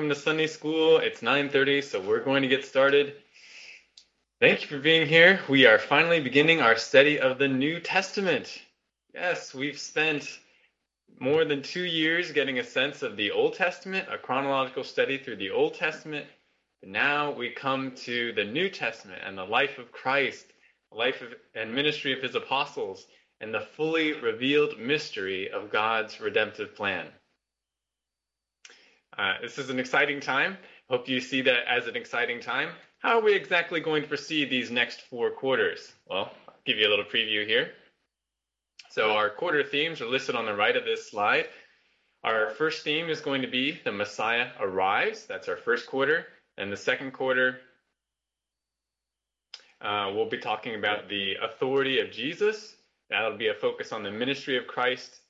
Welcome to Sunday School. It's 9:30, so we're going to get started. Thank you for being here. We are finally beginning our study of the New Testament. Yes, we've spent more than 2 years getting a sense of the Old Testament, a chronological study through the Old Testament. And now we come to the New Testament and the life of Christ, the life of, and ministry of his apostles, and the fully revealed mystery of God's redemptive plan. Uh, this is an exciting time. Hope you see that as an exciting time. How are we exactly going to proceed these next four quarters? Well, I'll give you a little preview here. So, our quarter themes are listed on the right of this slide. Our first theme is going to be the Messiah arrives. That's our first quarter. And the second quarter, uh, we'll be talking about the authority of Jesus. That'll be a focus on the ministry of Christ.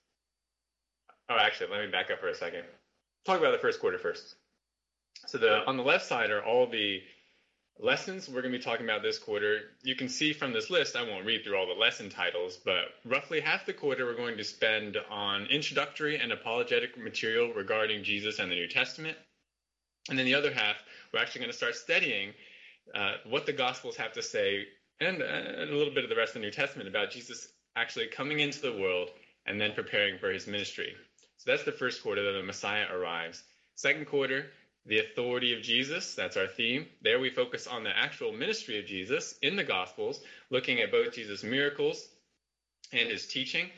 Oh, actually, let me back up for a second talk about the first quarter first. So the on the left side are all the lessons we're going to be talking about this quarter. You can see from this list, I won't read through all the lesson titles, but roughly half the quarter we're going to spend on introductory and apologetic material regarding Jesus and the New Testament. And then the other half, we're actually going to start studying uh, what the Gospels have to say and, and a little bit of the rest of the New Testament about Jesus actually coming into the world and then preparing for his ministry. So that's the first quarter that the Messiah arrives. Second quarter, the authority of Jesus. That's our theme. There we focus on the actual ministry of Jesus in the Gospels, looking at both Jesus' miracles and his teaching.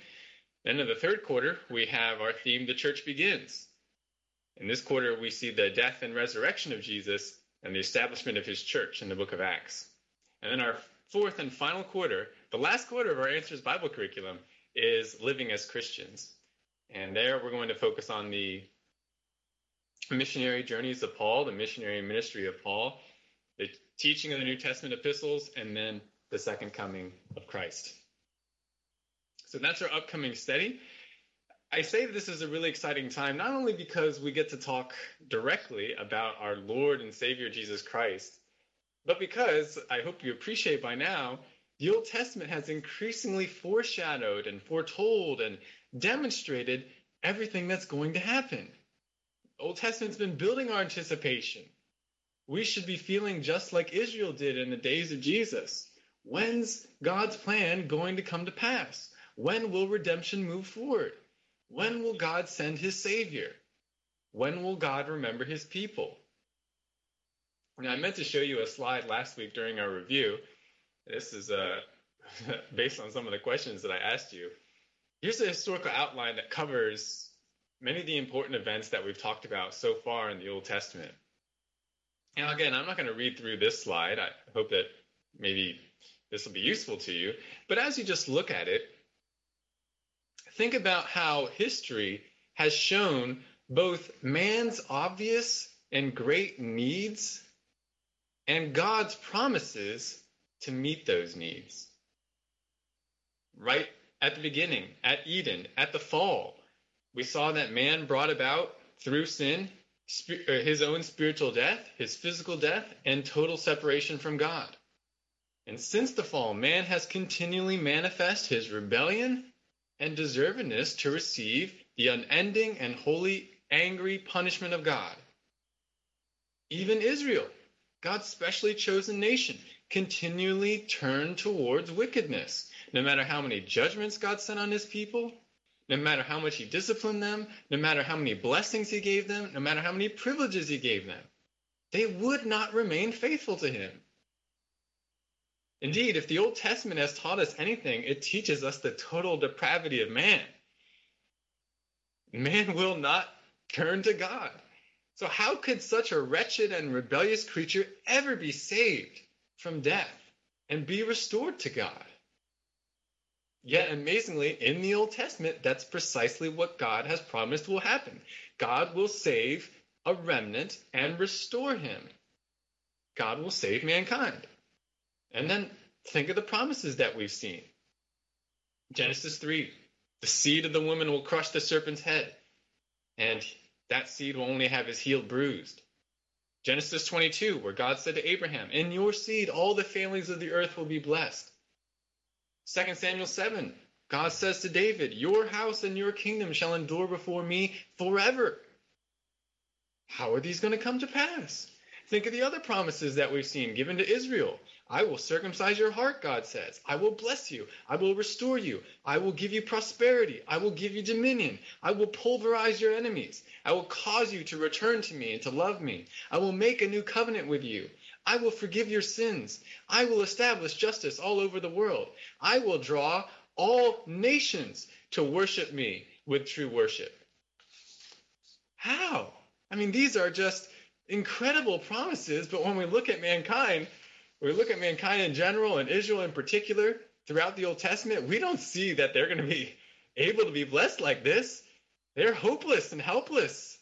Then in the third quarter, we have our theme, The Church Begins. In this quarter, we see the death and resurrection of Jesus and the establishment of his church in the book of Acts. And then our fourth and final quarter, the last quarter of our Answers Bible curriculum, is living as Christians. And there we're going to focus on the missionary journeys of Paul, the missionary ministry of Paul, the teaching of the New Testament epistles, and then the second coming of Christ. So that's our upcoming study. I say this is a really exciting time, not only because we get to talk directly about our Lord and Savior Jesus Christ, but because I hope you appreciate by now, the Old Testament has increasingly foreshadowed and foretold and demonstrated everything that's going to happen. Old Testament's been building our anticipation. We should be feeling just like Israel did in the days of Jesus. When's God's plan going to come to pass? When will redemption move forward? When will God send his Savior? When will God remember his people? Now, I meant to show you a slide last week during our review. This is uh, based on some of the questions that I asked you. Here's a historical outline that covers many of the important events that we've talked about so far in the Old Testament. Now, again, I'm not going to read through this slide. I hope that maybe this will be useful to you. But as you just look at it, think about how history has shown both man's obvious and great needs and God's promises to meet those needs. Right at the beginning, at Eden, at the fall. We saw that man brought about through sin uh, his own spiritual death, his physical death, and total separation from God. And since the fall, man has continually manifest his rebellion and deservedness to receive the unending and holy angry punishment of God. Even Israel, God's specially chosen nation, continually turned towards wickedness no matter how many judgments God sent on his people, no matter how much he disciplined them, no matter how many blessings he gave them, no matter how many privileges he gave them, they would not remain faithful to him. Indeed, if the Old Testament has taught us anything, it teaches us the total depravity of man. Man will not turn to God. So, how could such a wretched and rebellious creature ever be saved from death and be restored to God? Yet amazingly, in the Old Testament, that's precisely what God has promised will happen. God will save a remnant and restore him. God will save mankind. And then think of the promises that we've seen. Genesis 3 the seed of the woman will crush the serpent's head, and that seed will only have his heel bruised. Genesis 22, where God said to Abraham, In your seed, all the families of the earth will be blessed. 2 Samuel 7, God says to David, Your house and your kingdom shall endure before me forever. how are these going to come to pass? Think of the other promises that we've seen given to Israel. I will circumcise your heart, God says. I will bless you. I will restore you. I will give you prosperity. I will give you dominion. I will pulverize your enemies. I will cause you to return to me and to love me. I will make a new covenant with you. I will forgive your sins. I will establish justice all over the world. I will draw all nations to worship me with true worship. How? I mean, these are just incredible promises, but when we look at mankind, we look at mankind in general and Israel in particular throughout the Old Testament, we don't see that they're going to be able to be blessed like this. They're hopeless and helpless.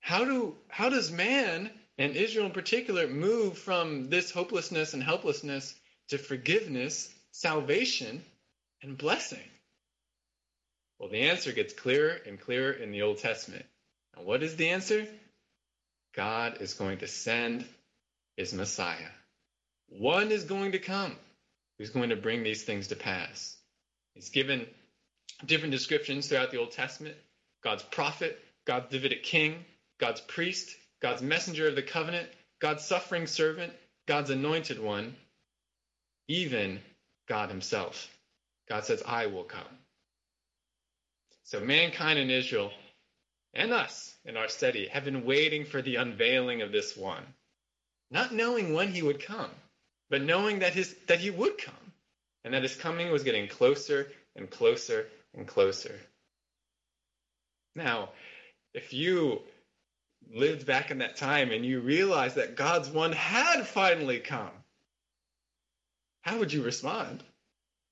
How do how does man and Israel in particular move from this hopelessness and helplessness to forgiveness, salvation, and blessing? Well, the answer gets clearer and clearer in the Old Testament. And what is the answer? God is going to send his Messiah. One is going to come who's going to bring these things to pass. He's given different descriptions throughout the Old Testament God's prophet, God's Davidic king, God's priest, God's messenger of the covenant, God's suffering servant, God's anointed one, even God himself. God says, I will come. So mankind in Israel and us in our study have been waiting for the unveiling of this one, not knowing when he would come, but knowing that his that he would come, and that his coming was getting closer and closer and closer. Now, if you lived back in that time and you realized that God's one had finally come, how would you respond?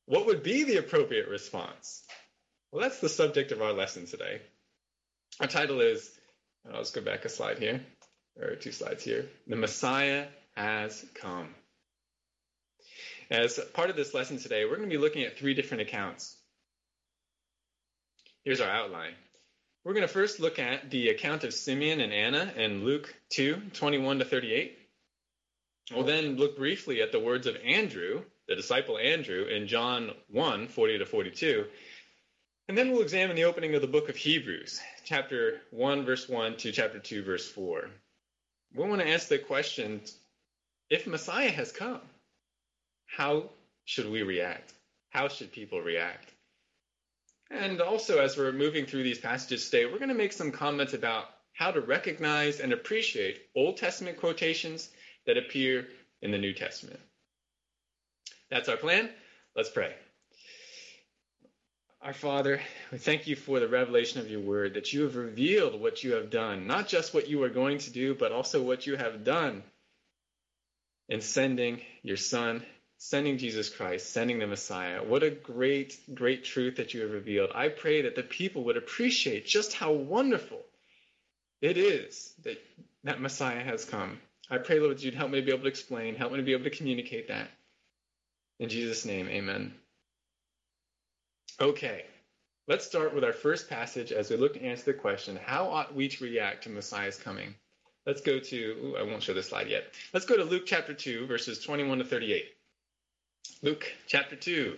What would be the appropriate response? Well, that's the subject of our lesson today. Our title is, I'll just go back a slide here, or two slides here. The Messiah has come. As part of this lesson today, we're going to be looking at three different accounts. Here's our outline. We're going to first look at the account of Simeon and Anna in Luke 2, 21 to 38. We'll then look briefly at the words of Andrew, the disciple Andrew, in John 1, 40 to 42. And then we'll examine the opening of the book of Hebrews, chapter 1, verse 1 to chapter 2, verse 4. We want to ask the question if Messiah has come, how should we react? How should people react? And also, as we're moving through these passages today, we're going to make some comments about how to recognize and appreciate Old Testament quotations that appear in the New Testament. That's our plan. Let's pray. Our Father, we thank you for the revelation of your word, that you have revealed what you have done, not just what you are going to do, but also what you have done in sending your Son, sending Jesus Christ, sending the Messiah. What a great, great truth that you have revealed. I pray that the people would appreciate just how wonderful it is that that Messiah has come. I pray, Lord, that you'd help me to be able to explain, help me to be able to communicate that. In Jesus' name, amen. Okay, let's start with our first passage as we look to answer the question how ought we to react to Messiah's coming? Let's go to, ooh, I won't show this slide yet. Let's go to Luke chapter 2, verses 21 to 38. Luke chapter 2.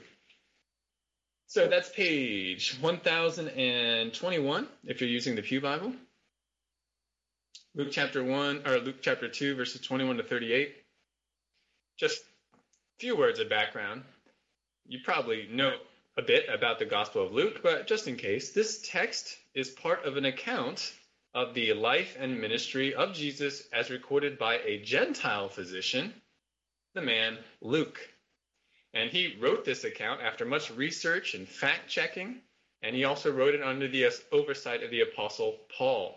So that's page 1021 if you're using the Pew Bible. Luke chapter 1, or Luke chapter 2, verses 21 to 38. Just a few words of background. You probably know a bit about the Gospel of Luke, but just in case, this text is part of an account of the life and ministry of Jesus as recorded by a Gentile physician, the man Luke. And he wrote this account after much research and fact checking, and he also wrote it under the oversight of the Apostle Paul.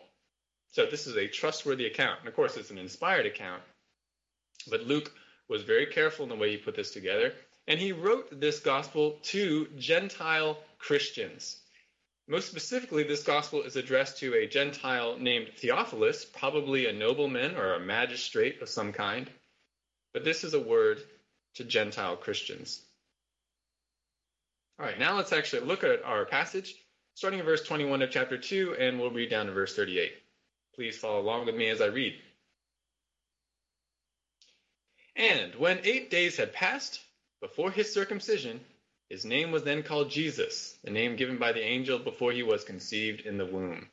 So this is a trustworthy account. And of course, it's an inspired account. But Luke was very careful in the way he put this together. And he wrote this gospel to Gentile Christians. Most specifically, this gospel is addressed to a Gentile named Theophilus, probably a nobleman or a magistrate of some kind. But this is a word to Gentile Christians. All right, now let's actually look at our passage, starting in verse 21 of chapter 2, and we'll read down to verse 38. Please follow along with me as I read. And when eight days had passed, before his circumcision, his name was then called Jesus, the name given by the angel before he was conceived in the womb.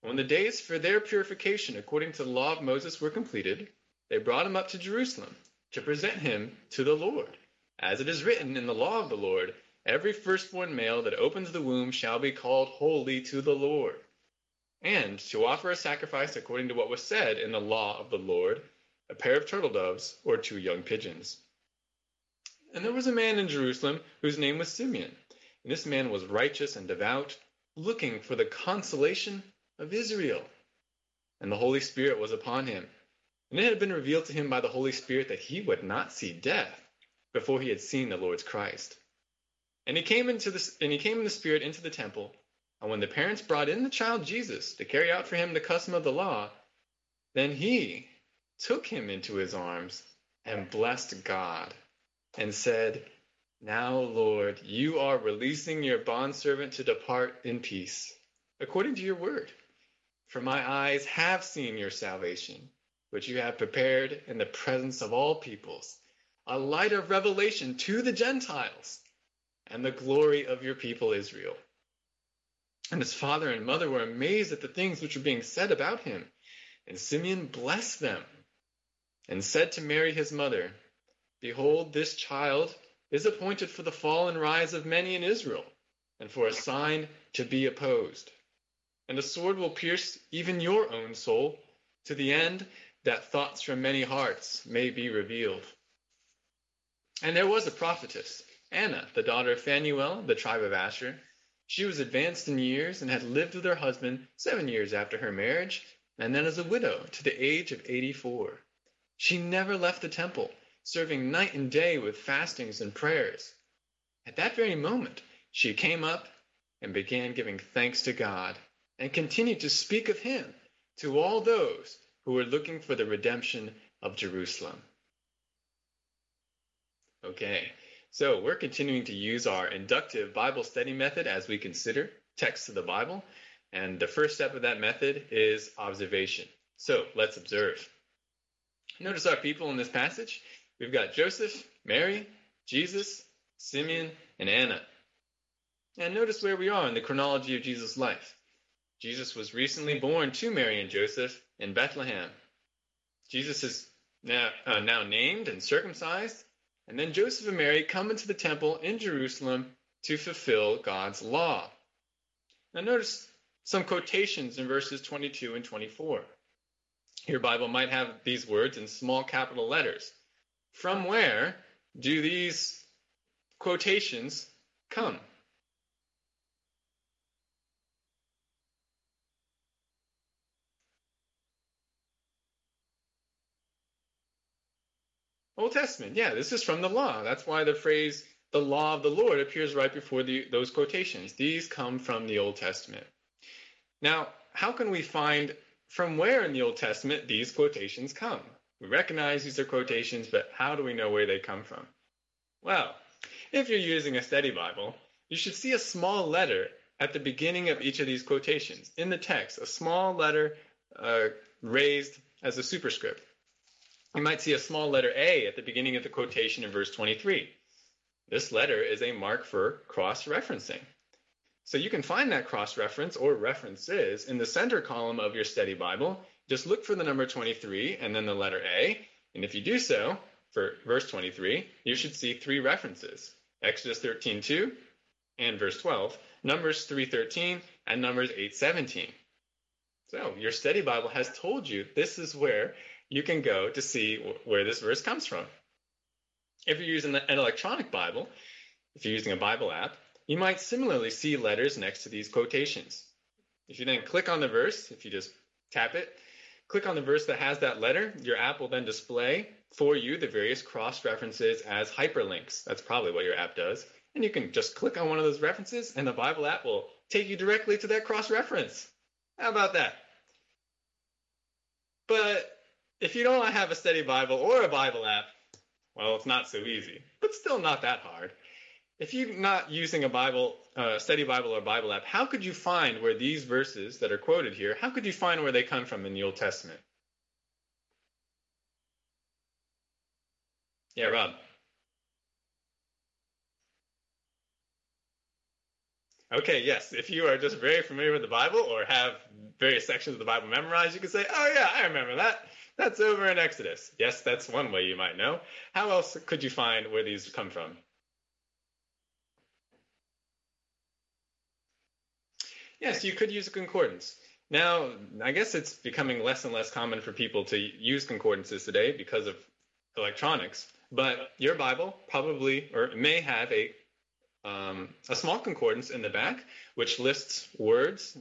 When the days for their purification according to the law of Moses were completed, they brought him up to Jerusalem to present him to the Lord. As it is written in the law of the Lord, every firstborn male that opens the womb shall be called holy to the Lord. And to offer a sacrifice according to what was said in the law of the Lord, a pair of turtle doves or two young pigeons. And there was a man in Jerusalem whose name was Simeon. And this man was righteous and devout, looking for the consolation of Israel. And the Holy Spirit was upon him. And it had been revealed to him by the Holy Spirit that he would not see death before he had seen the Lord's Christ. And he came into the, and he came in the Spirit into the temple. And when the parents brought in the child Jesus to carry out for him the custom of the law, then he took him into his arms and blessed God and said, Now, Lord, you are releasing your bondservant to depart in peace, according to your word. For my eyes have seen your salvation, which you have prepared in the presence of all peoples, a light of revelation to the Gentiles, and the glory of your people Israel. And his father and mother were amazed at the things which were being said about him. And Simeon blessed them and said to Mary his mother, Behold, this child is appointed for the fall and rise of many in Israel, and for a sign to be opposed and a sword will pierce even your own soul, to the end that thoughts from many hearts may be revealed. And there was a prophetess, Anna, the daughter of Phanuel, the tribe of Asher. She was advanced in years and had lived with her husband seven years after her marriage, and then as a widow to the age of 84. She never left the temple, serving night and day with fastings and prayers. At that very moment, she came up and began giving thanks to God and continued to speak of him to all those who were looking for the redemption of Jerusalem. Okay, so we're continuing to use our inductive Bible study method as we consider texts of the Bible. And the first step of that method is observation. So let's observe. Notice our people in this passage. We've got Joseph, Mary, Jesus, Simeon, and Anna. And notice where we are in the chronology of Jesus' life. Jesus was recently born to Mary and Joseph in Bethlehem. Jesus is now, uh, now named and circumcised, and then Joseph and Mary come into the temple in Jerusalem to fulfill God's law. Now, notice some quotations in verses 22 and 24. Your Bible might have these words in small capital letters. From where do these quotations come? Old Testament. Yeah, this is from the law. That's why the phrase the law of the Lord appears right before the, those quotations. These come from the Old Testament. Now, how can we find from where in the Old Testament these quotations come? We recognize these are quotations, but how do we know where they come from? Well, if you're using a study Bible, you should see a small letter at the beginning of each of these quotations in the text, a small letter uh, raised as a superscript you might see a small letter A at the beginning of the quotation in verse 23. This letter is a mark for cross referencing. So you can find that cross reference or references in the center column of your study Bible. Just look for the number 23 and then the letter A. And if you do so, for verse 23, you should see three references Exodus 13:2 and verse 12, Numbers 3:13, and Numbers 8:17. So your study Bible has told you this is where you can go to see where this verse comes from. If you're using an electronic Bible, if you're using a Bible app, you might similarly see letters next to these quotations. If you then click on the verse, if you just tap it, click on the verse that has that letter, your app will then display for you the various cross references as hyperlinks. That's probably what your app does. And you can just click on one of those references, and the Bible app will take you directly to that cross reference. How about that? But if you don't have a study Bible or a Bible app, well, it's not so easy, but still not that hard. If you're not using a Bible, uh, study Bible or Bible app, how could you find where these verses that are quoted here, how could you find where they come from in the Old Testament? Yeah, Rob. Okay, yes. If you are just very familiar with the Bible or have various sections of the Bible memorized, you can say, oh, yeah, I remember that. That's over in Exodus. Yes, that's one way you might know. How else could you find where these come from? Yes, you could use a concordance. Now, I guess it's becoming less and less common for people to use concordances today because of electronics. But your Bible probably or may have a um, a small concordance in the back, which lists words,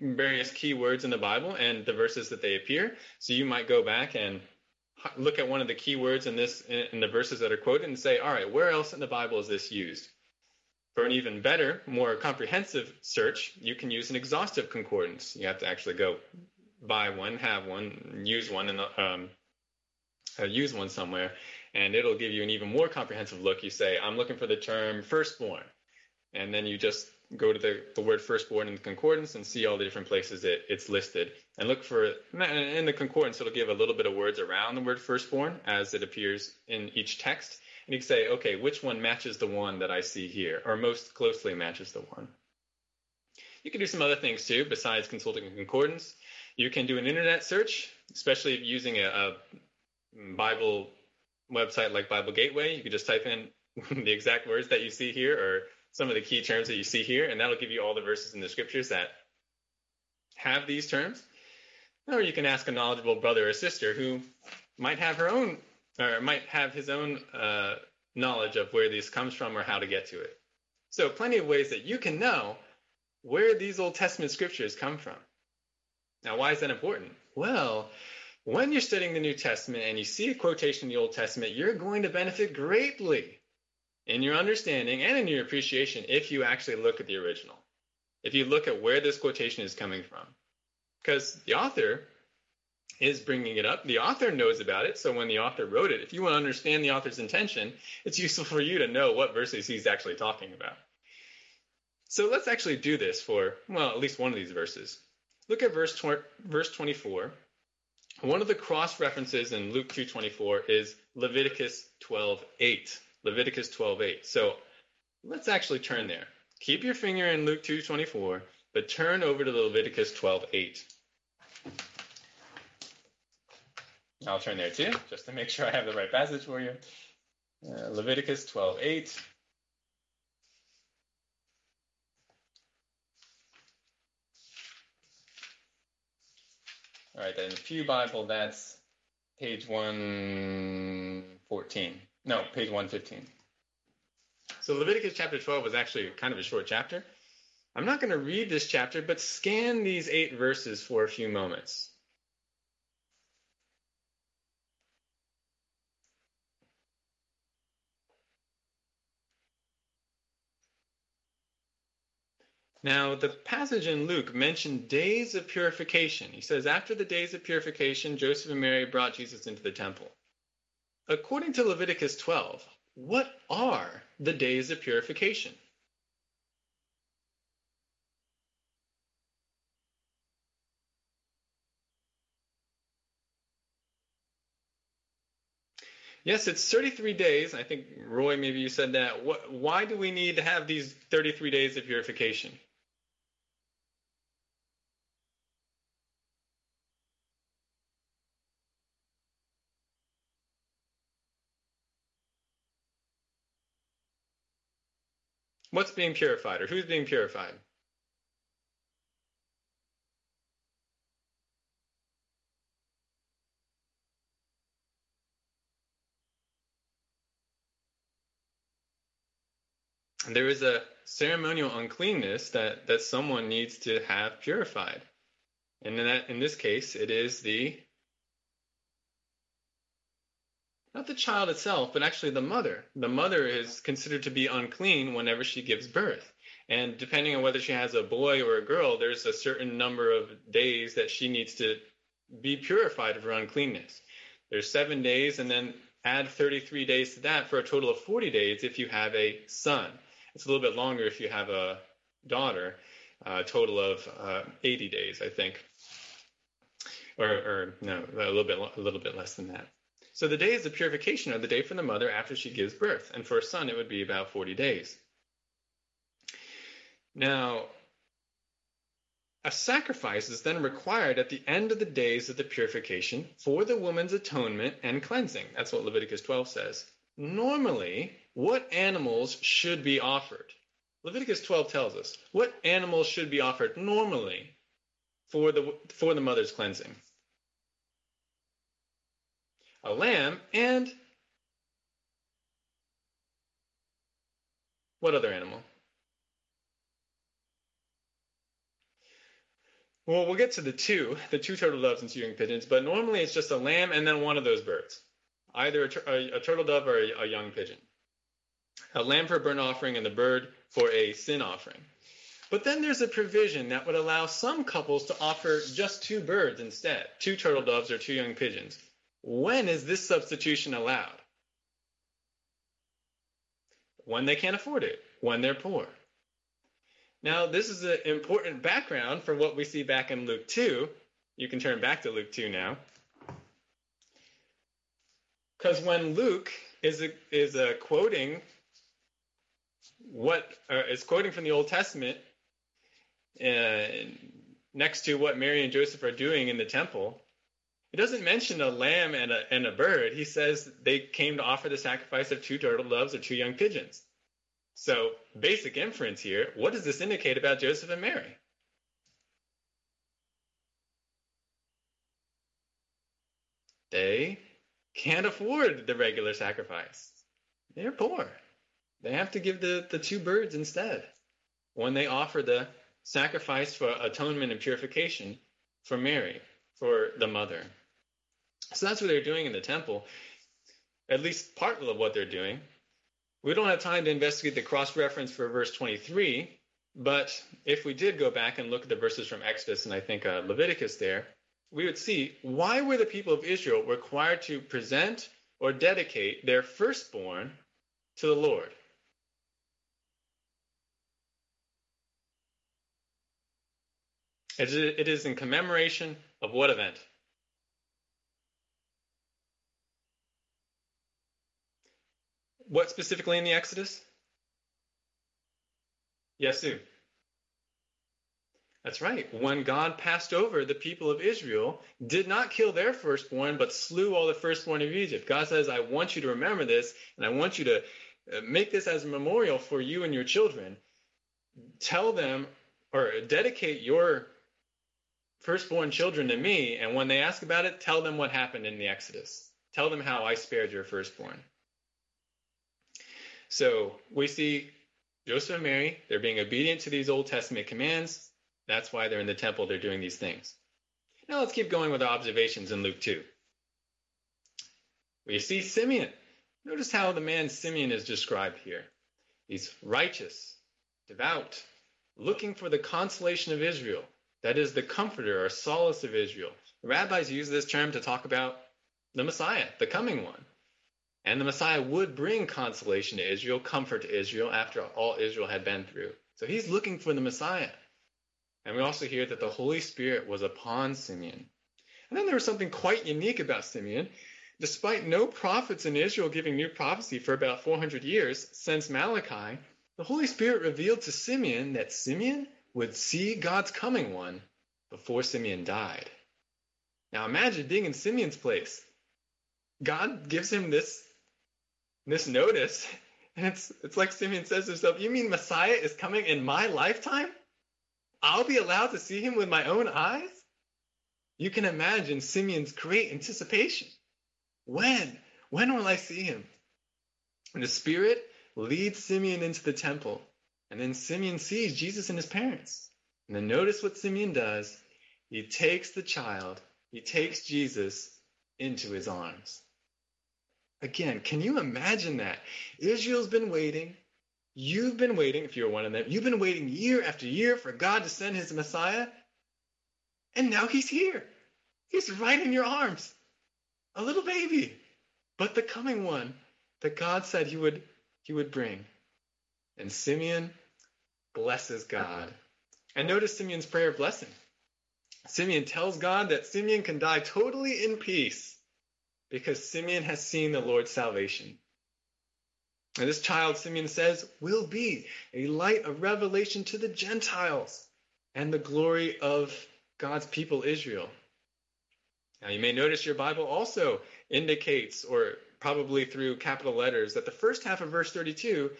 various key words in the Bible, and the verses that they appear. So you might go back and look at one of the key words in this in the verses that are quoted and say, all right, where else in the Bible is this used? For an even better, more comprehensive search, you can use an exhaustive concordance. You have to actually go buy one, have one, use one, and um, uh, use one somewhere, and it'll give you an even more comprehensive look. You say, I'm looking for the term firstborn, and then you just go to the, the word firstborn in the concordance and see all the different places it, it's listed. And look for, in the concordance, it'll give a little bit of words around the word firstborn as it appears in each text. And you can say, okay, which one matches the one that I see here, or most closely matches the one. You can do some other things too, besides consulting a concordance. You can do an internet search, especially using a, a Bible website like Bible Gateway. You can just type in the exact words that you see here, or some of the key terms that you see here, and that'll give you all the verses in the scriptures that have these terms. Or you can ask a knowledgeable brother or sister who might have her own or might have his own uh, knowledge of where this comes from or how to get to it. So, plenty of ways that you can know where these Old Testament scriptures come from. Now, why is that important? Well, when you're studying the New Testament and you see a quotation in the Old Testament, you're going to benefit greatly in your understanding and in your appreciation if you actually look at the original. If you look at where this quotation is coming from. Because the author is bringing it up. The author knows about it. So when the author wrote it, if you want to understand the author's intention, it's useful for you to know what verses he's actually talking about. So let's actually do this for, well, at least one of these verses. Look at verse, tw- verse 24. One of the cross references in Luke 2.24 is Leviticus 12.8. Leviticus 12.8. So let's actually turn there. Keep your finger in Luke 2.24, but turn over to Leviticus 12.8. I'll turn there too, just to make sure I have the right passage for you. Uh, Leviticus 12:8. All right, then the Pew Bible, that's page 114. No, page 115. So Leviticus chapter 12 was actually kind of a short chapter. I'm not going to read this chapter, but scan these eight verses for a few moments. Now, the passage in Luke mentioned days of purification. He says, after the days of purification, Joseph and Mary brought Jesus into the temple. According to Leviticus 12, what are the days of purification? Yes, it's 33 days. I think, Roy, maybe you said that. What, why do we need to have these 33 days of purification? What's being purified or who's being purified? there is a ceremonial uncleanness that, that someone needs to have purified. And in, that, in this case, it is the not the child itself, but actually the mother. The mother is considered to be unclean whenever she gives birth. And depending on whether she has a boy or a girl, there's a certain number of days that she needs to be purified of her uncleanness. There's seven days, and then add 33 days to that for a total of 40 days if you have a son. It's a little bit longer if you have a daughter, a total of uh, 80 days, I think. Or, or no, a little bit, a little bit less than that. So the days of purification are the day for the mother after she gives birth, and for a son it would be about 40 days. Now, a sacrifice is then required at the end of the days of the purification for the woman's atonement and cleansing. That's what Leviticus 12 says. Normally, what animals should be offered? Leviticus 12 tells us what animals should be offered normally for the for the mother's cleansing. A lamb and what other animal? Well, we'll get to the two, the two turtle doves and two young pigeons, but normally it's just a lamb and then one of those birds, either a, a, a turtle dove or a, a young pigeon. A lamb for a burnt offering and the bird for a sin offering. But then there's a provision that would allow some couples to offer just two birds instead, two turtle doves or two young pigeons. When is this substitution allowed? When they can't afford it, when they're poor. Now, this is an important background for what we see back in Luke 2. You can turn back to Luke 2 now. Because when Luke is a, is a quoting what uh, is quoting from the Old Testament uh, next to what Mary and Joseph are doing in the temple, he doesn't mention a lamb and a, and a bird. He says they came to offer the sacrifice of two turtle doves or two young pigeons. So, basic inference here what does this indicate about Joseph and Mary? They can't afford the regular sacrifice. They're poor. They have to give the, the two birds instead when they offer the sacrifice for atonement and purification for Mary, for the mother. So that's what they're doing in the temple, at least part of what they're doing. We don't have time to investigate the cross reference for verse 23, but if we did go back and look at the verses from Exodus and I think uh, Leviticus there, we would see why were the people of Israel required to present or dedicate their firstborn to the Lord? It is in commemoration of what event? What specifically in the Exodus? Yes, Sue. That's right. When God passed over the people of Israel, did not kill their firstborn, but slew all the firstborn of Egypt. God says, I want you to remember this, and I want you to uh, make this as a memorial for you and your children. Tell them or dedicate your firstborn children to me, and when they ask about it, tell them what happened in the Exodus. Tell them how I spared your firstborn. So we see Joseph and Mary, they're being obedient to these Old Testament commands. That's why they're in the temple, they're doing these things. Now let's keep going with our observations in Luke 2. We see Simeon. Notice how the man Simeon is described here. He's righteous, devout, looking for the consolation of Israel. That is the comforter or solace of Israel. Rabbis use this term to talk about the Messiah, the coming one. And the Messiah would bring consolation to Israel, comfort to Israel after all Israel had been through. So he's looking for the Messiah. And we also hear that the Holy Spirit was upon Simeon. And then there was something quite unique about Simeon. Despite no prophets in Israel giving new prophecy for about 400 years since Malachi, the Holy Spirit revealed to Simeon that Simeon would see God's coming one before Simeon died. Now imagine being in Simeon's place. God gives him this this notice. And it's it's like Simeon says to himself, You mean Messiah is coming in my lifetime? I'll be allowed to see him with my own eyes? You can imagine Simeon's great anticipation. When? When will I see him? And the Spirit leads Simeon into the temple. And then Simeon sees Jesus and his parents. And then notice what Simeon does. He takes the child, he takes Jesus into his arms. Again, can you imagine that? Israel's been waiting. You've been waiting, if you're one of them, you've been waiting year after year for God to send his Messiah. And now he's here. He's right in your arms. A little baby, but the coming one that God said he would he would bring. And Simeon blesses God. And notice Simeon's prayer of blessing. Simeon tells God that Simeon can die totally in peace because Simeon has seen the Lord's salvation. And this child, Simeon says, will be a light of revelation to the Gentiles and the glory of God's people, Israel. Now, you may notice your Bible also indicates, or probably through capital letters, that the first half of verse 32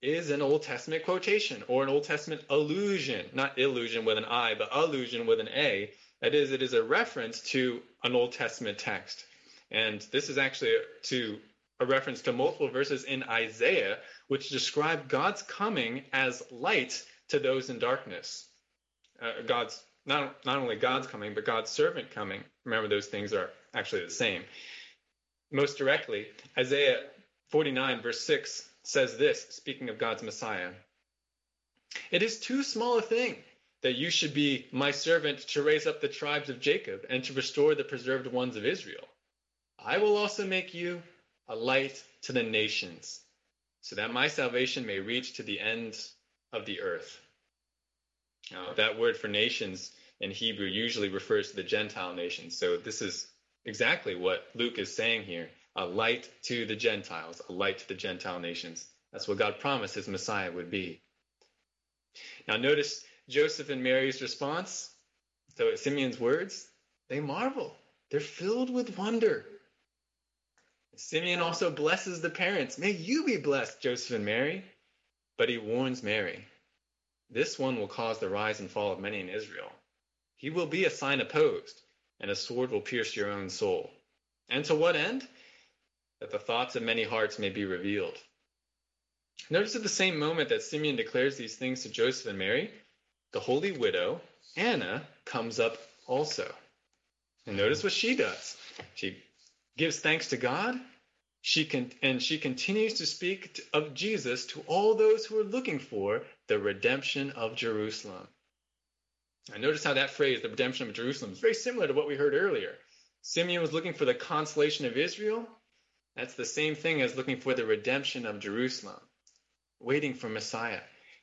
is an Old Testament quotation or an Old Testament allusion, not illusion with an I, but allusion with an A. That is, it is a reference to an Old Testament text. And this is actually to a reference to multiple verses in Isaiah, which describe God's coming as light to those in darkness. Uh, God's not, not only God's coming, but God's servant coming. Remember, those things are actually the same. Most directly, Isaiah 49, verse 6 says this, speaking of God's Messiah It is too small a thing that you should be my servant to raise up the tribes of Jacob and to restore the preserved ones of Israel. I will also make you a light to the nations, so that my salvation may reach to the ends of the earth. Now, that word for nations in Hebrew usually refers to the Gentile nations. So this is exactly what Luke is saying here a light to the Gentiles, a light to the Gentile nations. That's what God promised his Messiah would be. Now, notice Joseph and Mary's response. So, Simeon's words, they marvel. They're filled with wonder. Simeon also blesses the parents. May you be blessed, Joseph and Mary. But he warns Mary. This one will cause the rise and fall of many in Israel. He will be a sign opposed, and a sword will pierce your own soul. And to what end? That the thoughts of many hearts may be revealed. Notice at the same moment that Simeon declares these things to Joseph and Mary, the holy widow, Anna, comes up also. And notice what she does. She gives thanks to God. She can, and she continues to speak of Jesus to all those who are looking for the redemption of Jerusalem. I notice how that phrase, the redemption of Jerusalem, is very similar to what we heard earlier. Simeon was looking for the consolation of Israel. That's the same thing as looking for the redemption of Jerusalem, waiting for Messiah,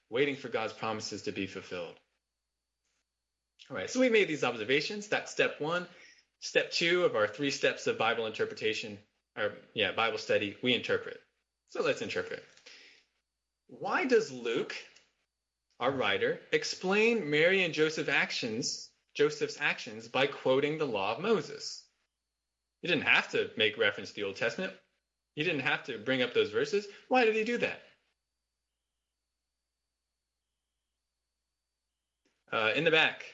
waiting for God's promises to be fulfilled. All right, so we made these observations. That's step one. Step two of our three steps of Bible interpretation, or yeah, Bible study, we interpret. So let's interpret. Why does Luke, our writer, explain Mary and Joseph's actions, Joseph's actions by quoting the law of Moses? He didn't have to make reference to the Old Testament. He didn't have to bring up those verses. Why did he do that? Uh, in the back,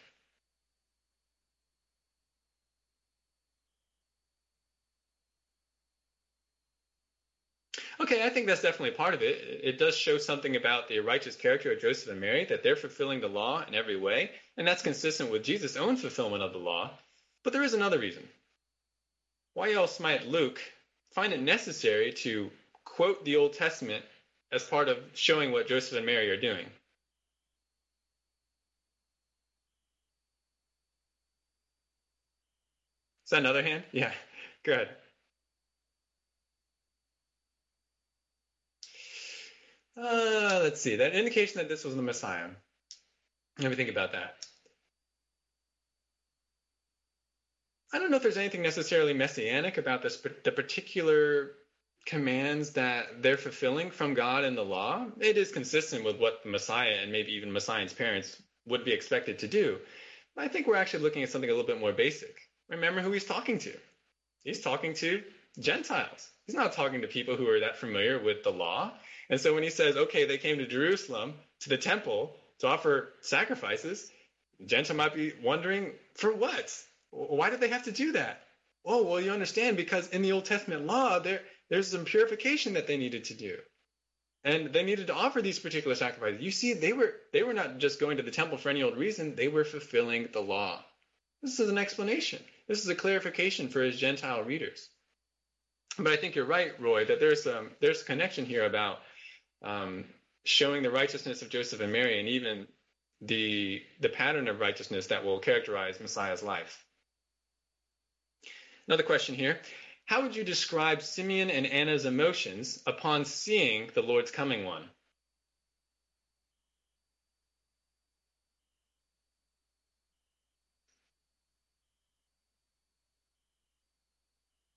Okay, I think that's definitely part of it. It does show something about the righteous character of Joseph and Mary, that they're fulfilling the law in every way, and that's consistent with Jesus' own fulfillment of the law. But there is another reason. Why else might Luke find it necessary to quote the Old Testament as part of showing what Joseph and Mary are doing? Is that another hand? Yeah, go ahead. Uh, let's see. That indication that this was the Messiah. Let me think about that. I don't know if there's anything necessarily messianic about this, the particular commands that they're fulfilling from God in the law. It is consistent with what the Messiah and maybe even Messiah's parents would be expected to do. But I think we're actually looking at something a little bit more basic. Remember who he's talking to. He's talking to Gentiles. He's not talking to people who are that familiar with the law. And so when he says, okay, they came to Jerusalem, to the temple, to offer sacrifices, Gentile might be wondering, for what? Why did they have to do that? Oh, well, you understand, because in the Old Testament law, there, there's some purification that they needed to do. And they needed to offer these particular sacrifices. You see, they were they were not just going to the temple for any old reason, they were fulfilling the law. This is an explanation. This is a clarification for his Gentile readers. But I think you're right, Roy, that there's um, there's a connection here about um, showing the righteousness of Joseph and Mary, and even the the pattern of righteousness that will characterize Messiah's life. Another question here: How would you describe Simeon and Anna's emotions upon seeing the Lord's coming one?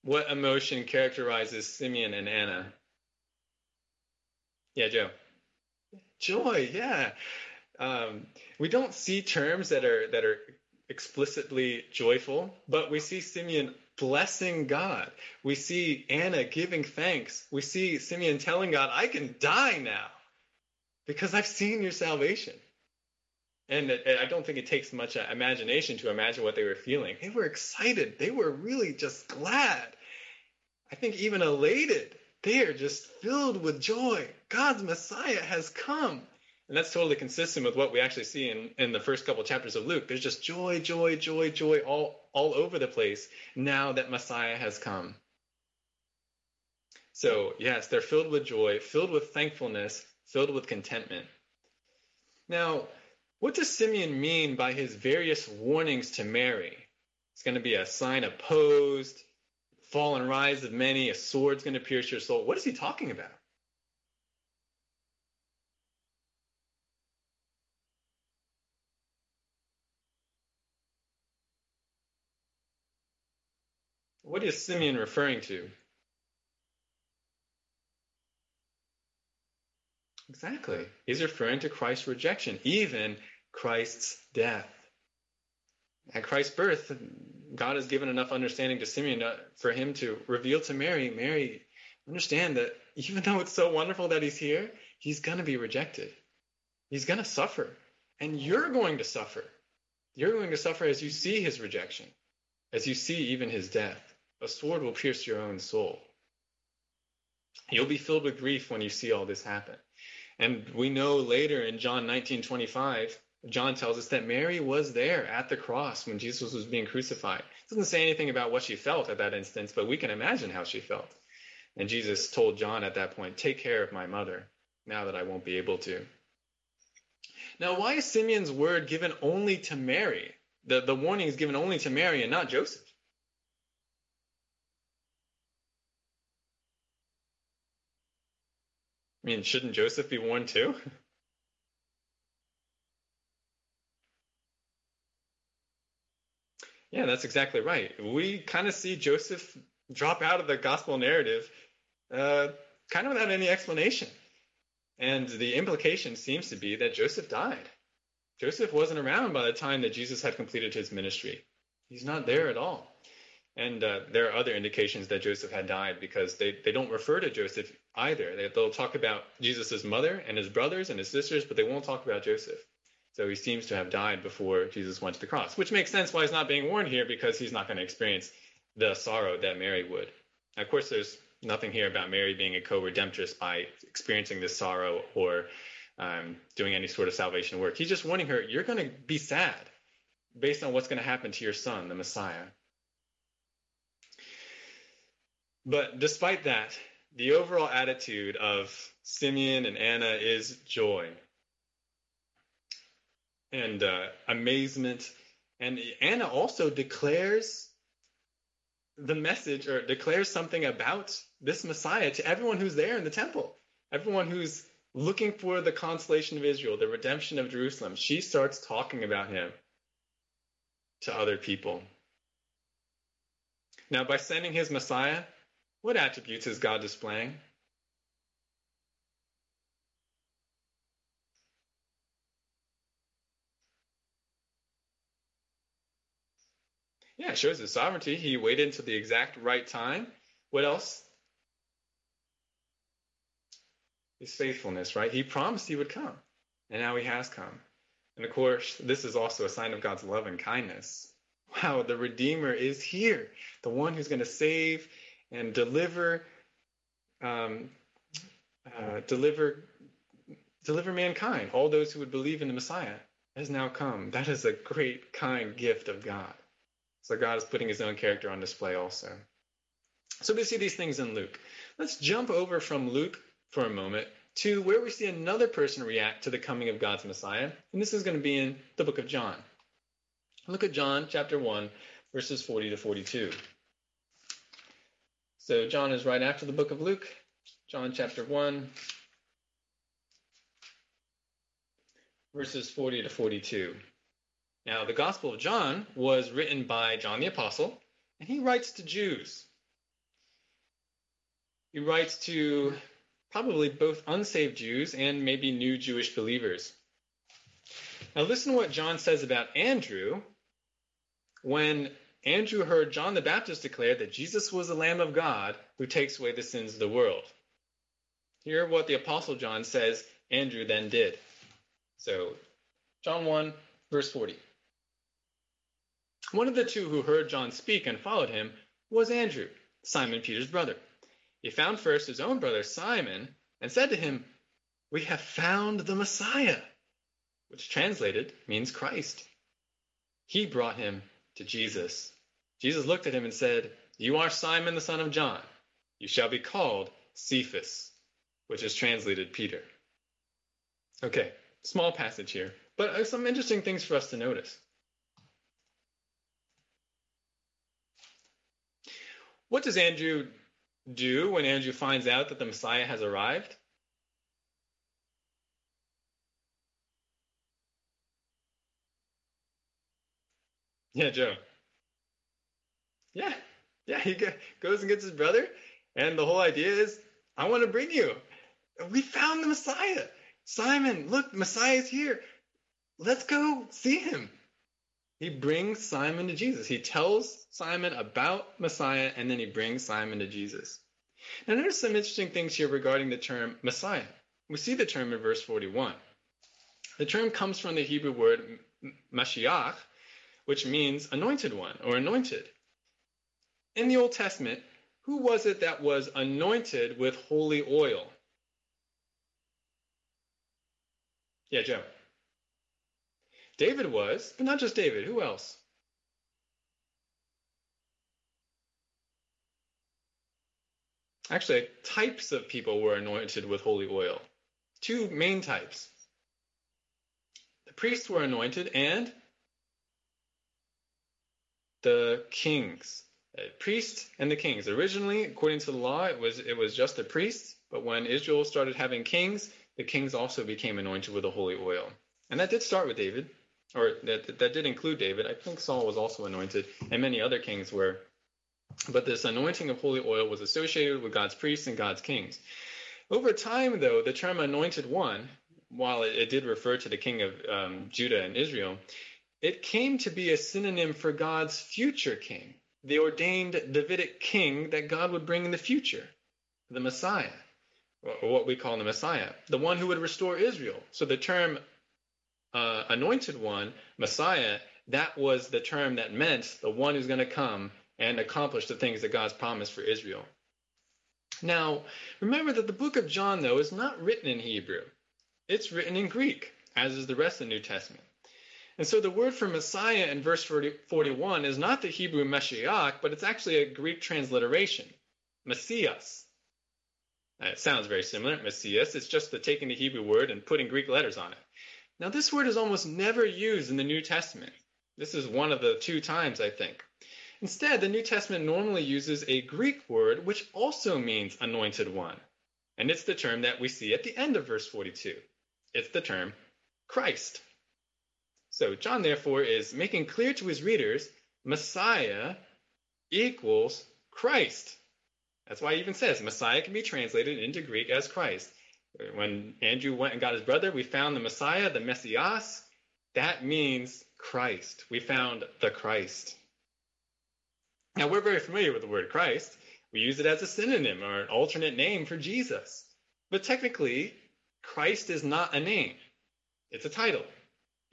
What emotion characterizes Simeon and Anna? Yeah, Joe. Joy, yeah. Um, we don't see terms that are that are explicitly joyful, but we see Simeon blessing God. We see Anna giving thanks. We see Simeon telling God, I can die now because I've seen your salvation. And I don't think it takes much uh, imagination to imagine what they were feeling. They were excited. They were really just glad. I think even elated. They are just filled with joy. God's Messiah has come. And that's totally consistent with what we actually see in, in the first couple chapters of Luke. There's just joy, joy, joy, joy all, all over the place now that Messiah has come. So, yes, they're filled with joy, filled with thankfulness, filled with contentment. Now, what does Simeon mean by his various warnings to Mary? It's going to be a sign opposed, fall and rise of many, a sword's going to pierce your soul. What is he talking about? What is Simeon referring to? Exactly. He's referring to Christ's rejection, even Christ's death. At Christ's birth, God has given enough understanding to Simeon for him to reveal to Mary, Mary, understand that even though it's so wonderful that he's here, he's going to be rejected. He's going to suffer. And you're going to suffer. You're going to suffer as you see his rejection, as you see even his death. A sword will pierce your own soul. You'll be filled with grief when you see all this happen. And we know later in John 19:25, John tells us that Mary was there at the cross when Jesus was being crucified. It doesn't say anything about what she felt at that instance, but we can imagine how she felt. And Jesus told John at that point, Take care of my mother, now that I won't be able to. Now, why is Simeon's word given only to Mary? The, the warning is given only to Mary and not Joseph. I mean, shouldn't Joseph be warned too? yeah, that's exactly right. We kind of see Joseph drop out of the gospel narrative uh, kind of without any explanation. And the implication seems to be that Joseph died. Joseph wasn't around by the time that Jesus had completed his ministry. He's not there at all. And uh, there are other indications that Joseph had died because they, they don't refer to Joseph either. They, they'll talk about Jesus' mother and his brothers and his sisters, but they won't talk about Joseph. So he seems to have died before Jesus went to the cross, which makes sense why he's not being warned here because he's not going to experience the sorrow that Mary would. Now, of course, there's nothing here about Mary being a co-redemptress by experiencing this sorrow or um, doing any sort of salvation work. He's just warning her, you're going to be sad based on what's going to happen to your son, the Messiah. But despite that, the overall attitude of Simeon and Anna is joy and uh, amazement. And Anna also declares the message or declares something about this Messiah to everyone who's there in the temple, everyone who's looking for the consolation of Israel, the redemption of Jerusalem. She starts talking about him to other people. Now, by sending his Messiah, what attributes is God displaying? Yeah, it shows his sovereignty. He waited until the exact right time. What else? His faithfulness, right? He promised he would come, and now he has come. And of course, this is also a sign of God's love and kindness. Wow, the Redeemer is here, the one who's going to save and deliver um, uh, deliver deliver mankind, all those who would believe in the Messiah, has now come. That is a great, kind gift of God. So God is putting his own character on display also. So we see these things in Luke. Let's jump over from Luke for a moment to where we see another person react to the coming of God's Messiah. And this is going to be in the book of John. Look at John chapter 1, verses 40 to 42. So John is right after the book of Luke, John chapter 1, verses 40 to 42. Now, the Gospel of John was written by John the Apostle, and he writes to Jews. He writes to probably both unsaved Jews and maybe new Jewish believers. Now, listen to what John says about Andrew when Andrew heard John the Baptist declare that Jesus was the Lamb of God who takes away the sins of the world. Hear what the Apostle John says Andrew then did. So, John 1, verse 40. One of the two who heard John speak and followed him was Andrew, Simon Peter's brother. He found first his own brother Simon and said to him, We have found the Messiah, which translated means Christ. He brought him to Jesus. Jesus looked at him and said, You are Simon the son of John. You shall be called Cephas, which is translated Peter. Okay, small passage here, but uh, some interesting things for us to notice. What does Andrew do when Andrew finds out that the Messiah has arrived? Yeah, Joe. Yeah, yeah, he goes and gets his brother, and the whole idea is, I want to bring you. We found the Messiah. Simon, look, Messiah's here. Let's go see him. He brings Simon to Jesus. He tells Simon about Messiah, and then he brings Simon to Jesus. Now, notice some interesting things here regarding the term Messiah. We see the term in verse 41. The term comes from the Hebrew word Mashiach, which means anointed one or anointed. In the Old Testament, who was it that was anointed with holy oil? Yeah, Joe. David was, but not just David. Who else? Actually, types of people were anointed with holy oil. Two main types. The priests were anointed and the kings. The priests and the kings. Originally, according to the law, it was it was just the priests, but when Israel started having kings, the kings also became anointed with the holy oil. And that did start with David, or that that did include David. I think Saul was also anointed, and many other kings were. But this anointing of holy oil was associated with God's priests and God's kings. Over time, though, the term anointed one, while it, it did refer to the king of um, Judah and Israel, it came to be a synonym for God's future king, the ordained Davidic king that God would bring in the future, the Messiah, or what we call the Messiah, the one who would restore Israel. So the term uh, anointed one, Messiah, that was the term that meant the one who's going to come and accomplish the things that God's promised for Israel. Now, remember that the book of John, though, is not written in Hebrew. It's written in Greek, as is the rest of the New Testament. And so the word for Messiah in verse 40, 41 is not the Hebrew Meshiach, but it's actually a Greek transliteration, Messias. it sounds very similar, Messias. It's just the taking the Hebrew word and putting Greek letters on it. Now, this word is almost never used in the New Testament. This is one of the two times, I think. Instead, the New Testament normally uses a Greek word which also means anointed one. And it's the term that we see at the end of verse 42. It's the term Christ. So John, therefore, is making clear to his readers Messiah equals Christ. That's why he even says Messiah can be translated into Greek as Christ. When Andrew went and got his brother, we found the Messiah, the Messias. That means Christ. We found the Christ. Now, we're very familiar with the word Christ. We use it as a synonym or an alternate name for Jesus. But technically, Christ is not a name, it's a title.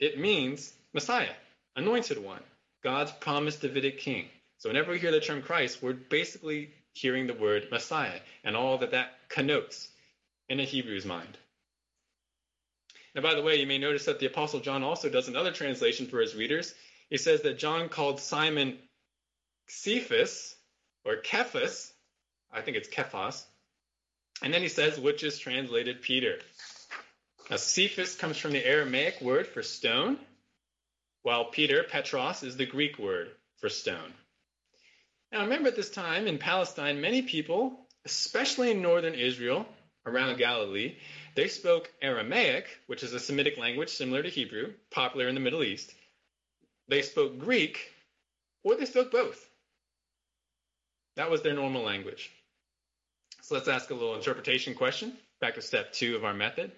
It means Messiah, anointed one, God's promised Davidic king. So, whenever we hear the term Christ, we're basically hearing the word Messiah and all that that connotes in a Hebrew's mind. Now, by the way, you may notice that the Apostle John also does another translation for his readers. He says that John called Simon Cephas or Kephas, I think it's Kephas, and then he says, which is translated Peter. Now, Cephas comes from the Aramaic word for stone, while Peter, Petros, is the Greek word for stone. Now, remember at this time in Palestine, many people, especially in northern Israel, around Galilee, they spoke Aramaic, which is a Semitic language similar to Hebrew, popular in the Middle East. They spoke Greek, or they spoke both. That was their normal language. So let's ask a little interpretation question back to step two of our method.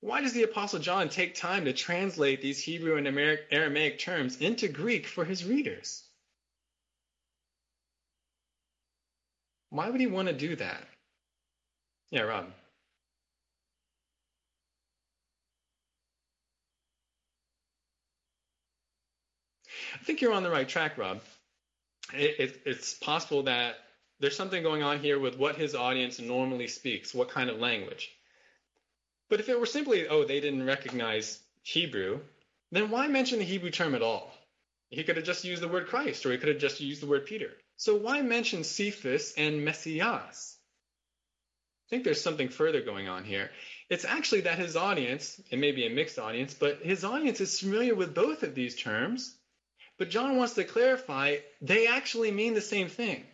Why does the Apostle John take time to translate these Hebrew and Aramaic terms into Greek for his readers? Why would he want to do that? Yeah, Rob. I think you're on the right track, Rob. It, it, it's possible that there's something going on here with what his audience normally speaks, what kind of language. But if it were simply, oh, they didn't recognize Hebrew, then why mention the Hebrew term at all? He could have just used the word Christ, or he could have just used the word Peter. So why mention Cephas and Messias? I think there's something further going on here. It's actually that his audience, it may be a mixed audience, but his audience is familiar with both of these terms. But John wants to clarify they actually mean the same thing.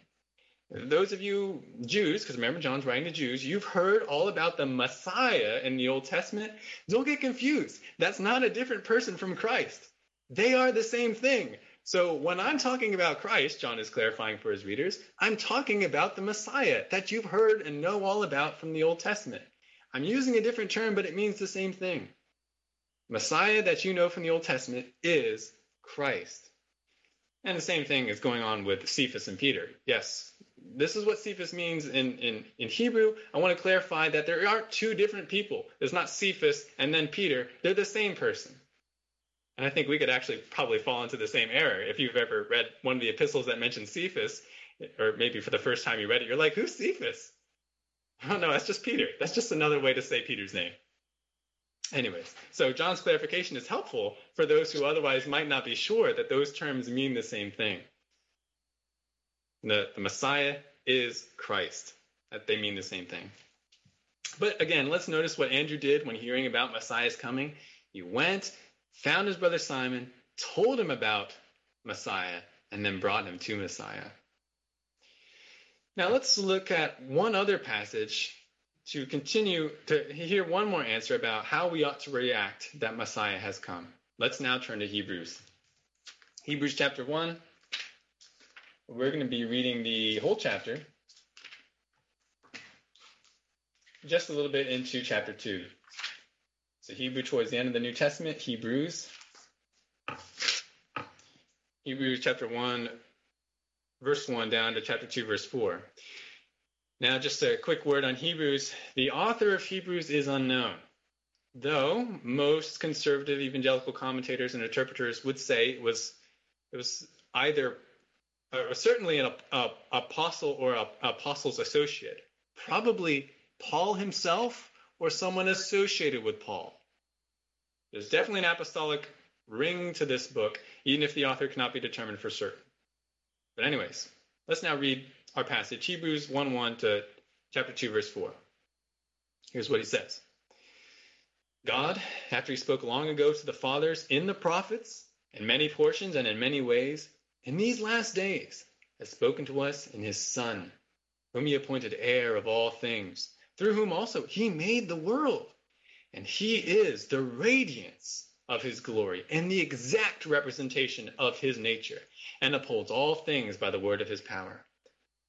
Those of you Jews, because remember John's writing to Jews, you've heard all about the Messiah in the Old Testament. Don't get confused. That's not a different person from Christ. They are the same thing. So when I'm talking about Christ, John is clarifying for his readers, I'm talking about the Messiah that you've heard and know all about from the Old Testament. I'm using a different term, but it means the same thing. Messiah that you know from the Old Testament is Christ. And the same thing is going on with Cephas and Peter. Yes, this is what Cephas means in, in, in Hebrew. I want to clarify that there aren't two different people. There's not Cephas and then Peter. They're the same person. And I think we could actually probably fall into the same error. If you've ever read one of the epistles that mentions Cephas, or maybe for the first time you read it, you're like, who's Cephas? Oh, no, that's just Peter. That's just another way to say Peter's name. Anyways, so John's clarification is helpful for those who otherwise might not be sure that those terms mean the same thing. The, the Messiah is Christ, that they mean the same thing. But again, let's notice what Andrew did when hearing about Messiah's coming. He went, found his brother Simon, told him about Messiah, and then brought him to Messiah. Now let's look at one other passage to continue to hear one more answer about how we ought to react that Messiah has come. Let's now turn to Hebrews. Hebrews chapter 1. We're going to be reading the whole chapter, just a little bit into chapter 2. So, Hebrew towards the end of the New Testament, Hebrews. Hebrews chapter 1, verse 1 down to chapter 2, verse 4. Now, just a quick word on Hebrews. The author of Hebrews is unknown, though most conservative evangelical commentators and interpreters would say it was it was either uh, certainly an uh, apostle or an apostle's associate, probably Paul himself or someone associated with Paul. There's definitely an apostolic ring to this book, even if the author cannot be determined for certain. But anyways, let's now read our passage, Hebrews 1 1 to chapter 2, verse 4. Here's what he says God, after he spoke long ago to the fathers in the prophets, in many portions and in many ways, in these last days has spoken to us in his Son, whom he appointed heir of all things, through whom also he made the world. And he is the radiance of his glory and the exact representation of his nature, and upholds all things by the word of his power.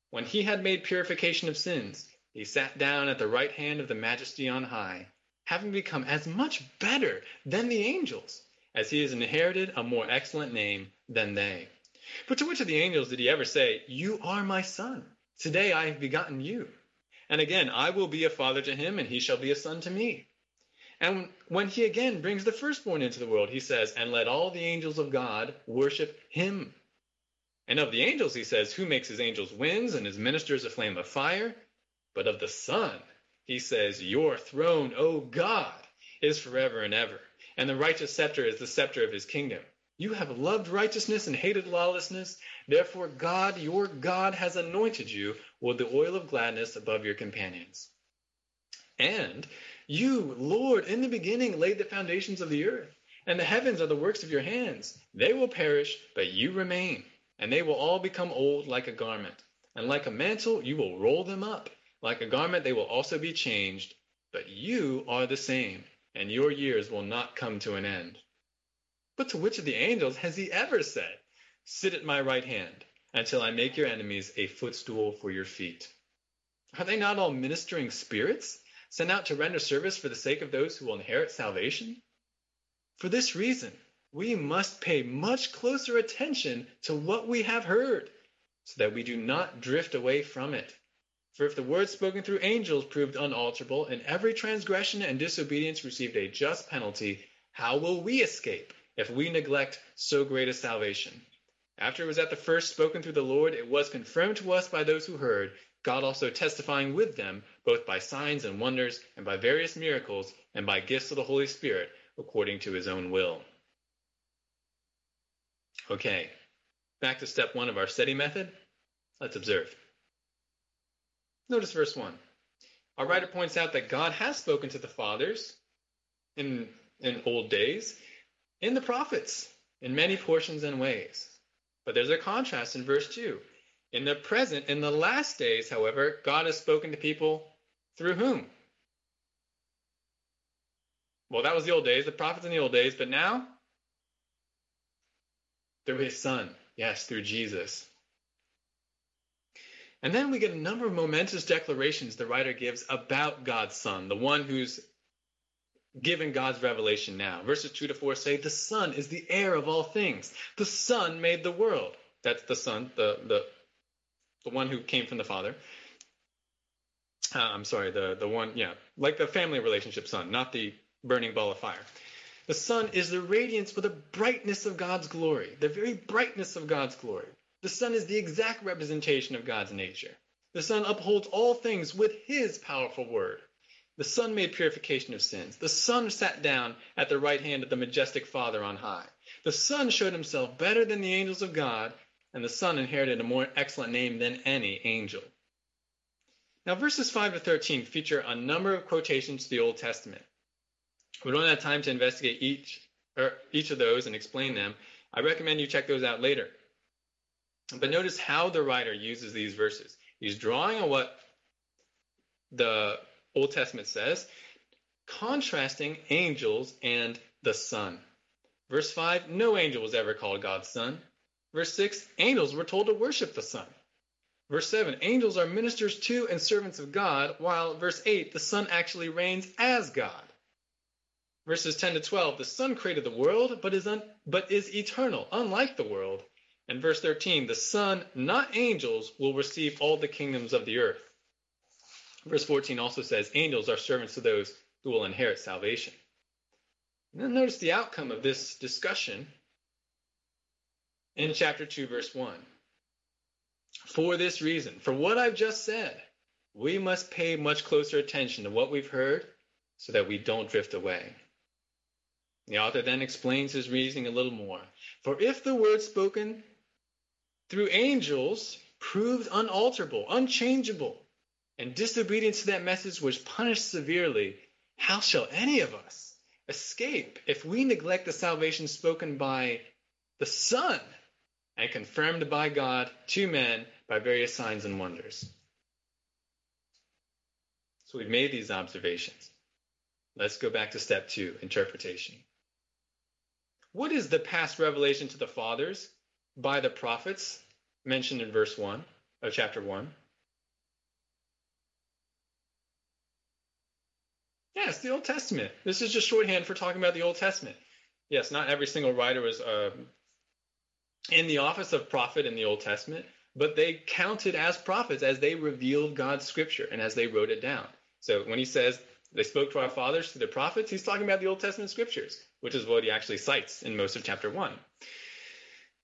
When he had made purification of sins, he sat down at the right hand of the majesty on high, having become as much better than the angels, as he has inherited a more excellent name than they. But to which of the angels did he ever say, You are my son? Today I have begotten you. And again, I will be a father to him, and he shall be a son to me. And when he again brings the firstborn into the world, he says, And let all the angels of God worship him. And of the angels, he says, Who makes his angels winds and his ministers a flame of fire? But of the Son, he says, Your throne, O God, is forever and ever, and the righteous scepter is the scepter of his kingdom. You have loved righteousness and hated lawlessness. Therefore, God, your God, has anointed you with the oil of gladness above your companions. And you, Lord, in the beginning laid the foundations of the earth, and the heavens are the works of your hands. They will perish, but you remain and they will all become old like a garment. And like a mantle, you will roll them up. Like a garment, they will also be changed. But you are the same, and your years will not come to an end. But to which of the angels has he ever said, Sit at my right hand until I make your enemies a footstool for your feet? Are they not all ministering spirits, sent out to render service for the sake of those who will inherit salvation? For this reason, we must pay much closer attention to what we have heard, so that we do not drift away from it. For if the word spoken through angels proved unalterable, and every transgression and disobedience received a just penalty, how will we escape if we neglect so great a salvation? After it was at the first spoken through the Lord, it was confirmed to us by those who heard, God also testifying with them, both by signs and wonders, and by various miracles, and by gifts of the Holy Spirit, according to his own will. Okay, back to step one of our study method. Let's observe. Notice verse 1. Our writer points out that God has spoken to the fathers in, in old days, in the prophets, in many portions and ways. But there's a contrast in verse 2. In the present, in the last days, however, God has spoken to people through whom? Well, that was the old days, the prophets in the old days, but now? Through his son. Yes, through Jesus. And then we get a number of momentous declarations the writer gives about God's Son, the one who's given God's revelation now. Verses 2 to 4 say, The Son is the heir of all things. The Son made the world. That's the Son, the, the, the one who came from the Father. Uh, I'm sorry, the, the one, yeah, like the family relationship Son, not the burning ball of fire. The Son is the radiance for the brightness of God's glory, the very brightness of God's glory. The Son is the exact representation of God's nature. The Son upholds all things with His powerful word. The Son made purification of sins. The Son sat down at the right hand of the majestic Father on high. The Son showed himself better than the angels of God, and the Son inherited a more excellent name than any angel. Now, verses 5 to 13 feature a number of quotations to the Old Testament. We don't have time to investigate each, or each of those and explain them. I recommend you check those out later. But notice how the writer uses these verses. He's drawing on what the Old Testament says, contrasting angels and the Son. Verse 5 no angel was ever called God's Son. Verse 6 angels were told to worship the Son. Verse 7 angels are ministers to and servants of God, while verse 8 the Son actually reigns as God. Verses 10 to 12 the Son created the world, but is, un- but is eternal, unlike the world. And verse 13 the Son, not angels, will receive all the kingdoms of the earth. Verse 14 also says, Angels are servants to those who will inherit salvation. And then notice the outcome of this discussion in chapter 2, verse 1. For this reason, for what I've just said, we must pay much closer attention to what we've heard so that we don't drift away. The author then explains his reasoning a little more. For if the word spoken through angels proved unalterable, unchangeable, and disobedience to that message was punished severely, how shall any of us escape if we neglect the salvation spoken by the Son and confirmed by God to men by various signs and wonders? So we've made these observations. Let's go back to step two interpretation. What is the past revelation to the fathers by the prophets mentioned in verse 1 of chapter 1? Yes, the Old Testament. This is just shorthand for talking about the Old Testament. Yes, not every single writer was uh, in the office of prophet in the Old Testament, but they counted as prophets as they revealed God's scripture and as they wrote it down. So when he says they spoke to our fathers through the prophets, he's talking about the Old Testament scriptures, which is what he actually cites in most of chapter 1.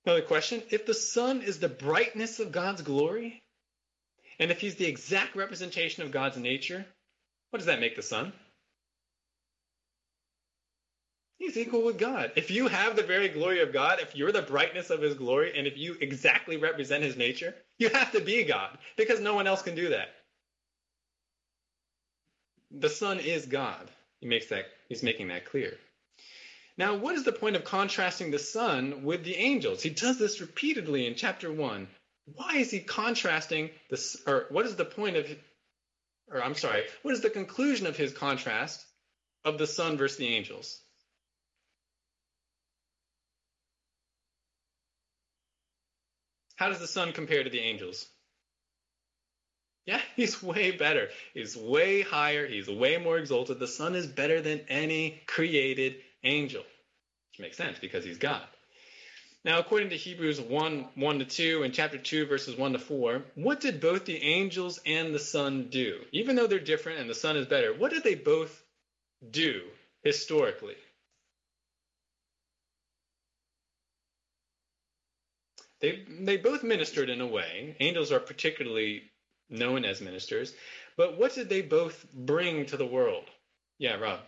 Another question if the Son is the brightness of God's glory, and if he's the exact representation of God's nature, what does that make the Son? He's equal with God. If you have the very glory of God, if you're the brightness of his glory, and if you exactly represent his nature, you have to be God because no one else can do that. The Son is God. He makes that he's making that clear. Now, what is the point of contrasting the Son with the angels? He does this repeatedly in chapter 1. Why is he contrasting this or what is the point of or I'm sorry, what is the conclusion of his contrast of the Son versus the angels? How does the Son compare to the angels? Yeah, he's way better. He's way higher. He's way more exalted. The Son is better than any created angel, which makes sense because he's God. Now, according to Hebrews 1 1 to 2 and chapter 2, verses 1 to 4, what did both the angels and the Son do? Even though they're different and the Son is better, what did they both do historically? They, they both ministered in a way. Angels are particularly known as ministers. But what did they both bring to the world? Yeah, Rob.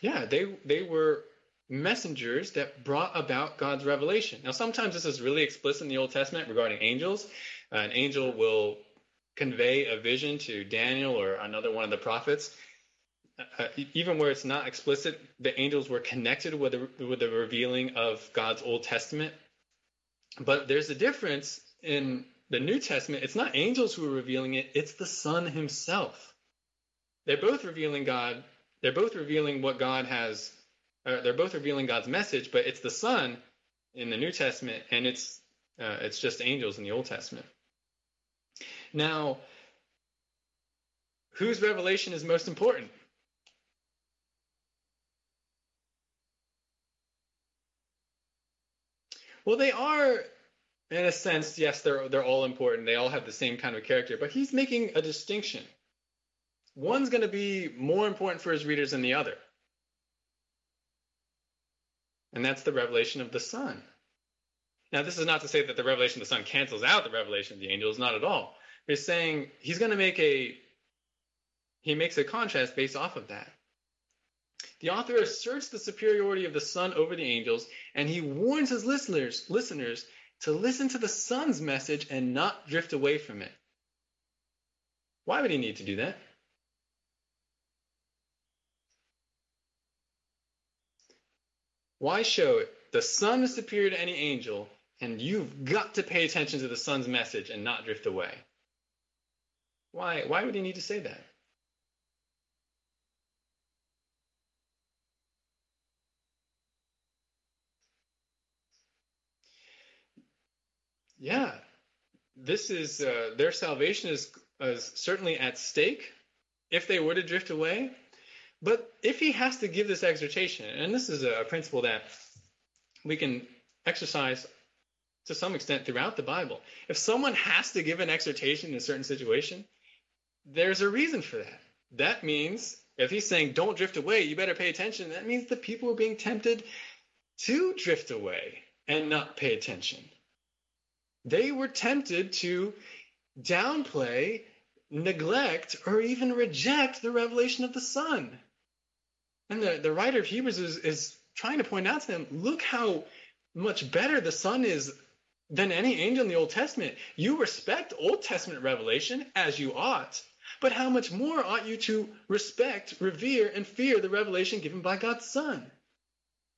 Yeah, they they were messengers that brought about God's revelation. Now, sometimes this is really explicit in the Old Testament regarding angels. Uh, an angel will convey a vision to Daniel or another one of the prophets. Uh, even where it's not explicit, the angels were connected with the, with the revealing of God's Old Testament. But there's a difference in the New Testament. It's not angels who are revealing it, it's the Son himself. They're both revealing God they're both revealing what God has. Uh, they're both revealing God's message, but it's the Son in the New Testament, and it's uh, it's just angels in the Old Testament. Now, whose revelation is most important? Well, they are, in a sense, yes, they're they're all important. They all have the same kind of character, but he's making a distinction one's going to be more important for his readers than the other. And that's the revelation of the Son. Now, this is not to say that the revelation of the Son cancels out the revelation of the angels, not at all. He's saying he's going to make a he makes a contrast based off of that. The author asserts the superiority of the Son over the angels, and he warns his listeners listeners to listen to the Son's message and not drift away from it. Why would he need to do that? Why show it? The Son is superior to any angel, and you've got to pay attention to the Son's message and not drift away. Why, why would he need to say that? Yeah, this is uh, their salvation is, is certainly at stake if they were to drift away. But if he has to give this exhortation, and this is a principle that we can exercise to some extent throughout the Bible, if someone has to give an exhortation in a certain situation, there's a reason for that. That means if he's saying, don't drift away, you better pay attention, that means the people are being tempted to drift away and not pay attention. They were tempted to downplay, neglect, or even reject the revelation of the Son. And the, the writer of Hebrews is, is trying to point out to them look how much better the Son is than any angel in the Old Testament. You respect Old Testament revelation as you ought, but how much more ought you to respect, revere, and fear the revelation given by God's Son?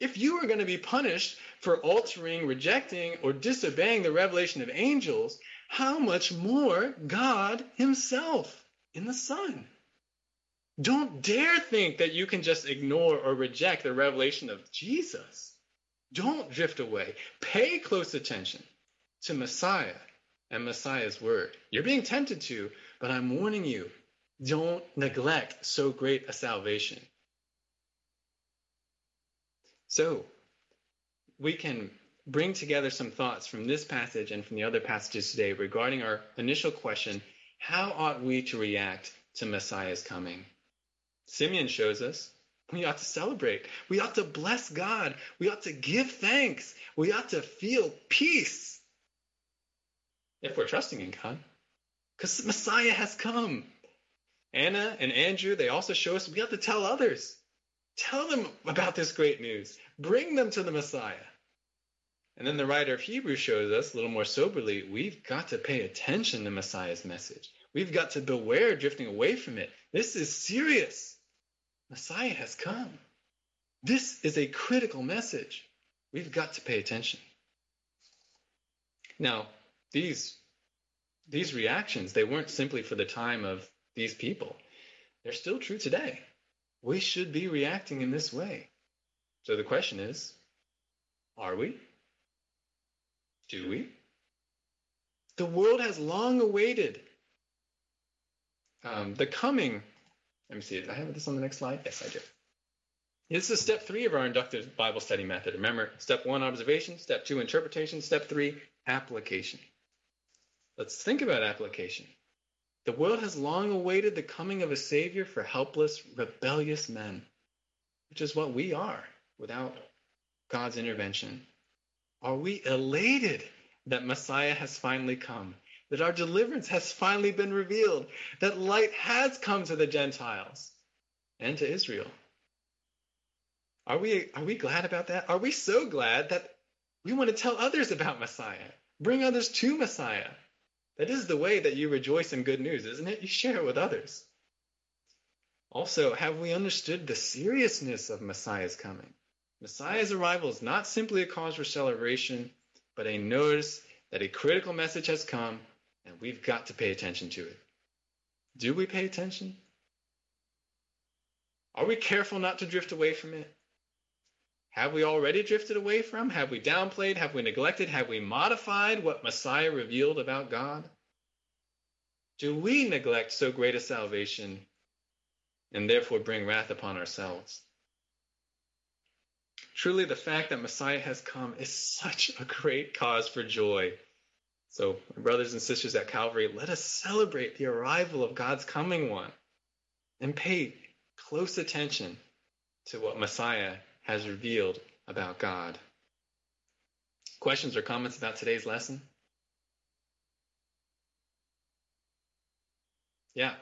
If you are going to be punished for altering, rejecting, or disobeying the revelation of angels, how much more God Himself in the Son? Don't dare think that you can just ignore or reject the revelation of Jesus. Don't drift away. Pay close attention to Messiah and Messiah's word. You're being tempted to, but I'm warning you don't neglect so great a salvation. So, we can bring together some thoughts from this passage and from the other passages today regarding our initial question how ought we to react to Messiah's coming? Simeon shows us we ought to celebrate. We ought to bless God. We ought to give thanks. We ought to feel peace if we're trusting in God. Because Messiah has come. Anna and Andrew, they also show us we have to tell others. Tell them about this great news. Bring them to the Messiah. And then the writer of Hebrews shows us a little more soberly we've got to pay attention to Messiah's message. We've got to beware drifting away from it. This is serious. Messiah has come. This is a critical message. We've got to pay attention. Now, these these reactions, they weren't simply for the time of these people. They're still true today. We should be reacting in this way. So the question is, are we? Do we? The world has long awaited um, the coming. Let me see. Do I have this on the next slide? Yes, I do. This is step three of our inductive Bible study method. Remember, step one, observation. Step two, interpretation. Step three, application. Let's think about application. The world has long awaited the coming of a Savior for helpless, rebellious men, which is what we are without God's intervention. Are we elated that Messiah has finally come? That our deliverance has finally been revealed? That light has come to the Gentiles and to Israel? Are we, are we glad about that? Are we so glad that we want to tell others about Messiah? Bring others to Messiah. That is the way that you rejoice in good news, isn't it? You share it with others. Also, have we understood the seriousness of Messiah's coming? Messiah's arrival is not simply a cause for celebration, but a notice that a critical message has come and we've got to pay attention to it. Do we pay attention? Are we careful not to drift away from it? Have we already drifted away from? Have we downplayed? Have we neglected? Have we modified what Messiah revealed about God? Do we neglect so great a salvation and therefore bring wrath upon ourselves? Truly, the fact that Messiah has come is such a great cause for joy. So, brothers and sisters at Calvary, let us celebrate the arrival of God's coming one and pay close attention to what Messiah has revealed about God. Questions or comments about today's lesson? Yeah.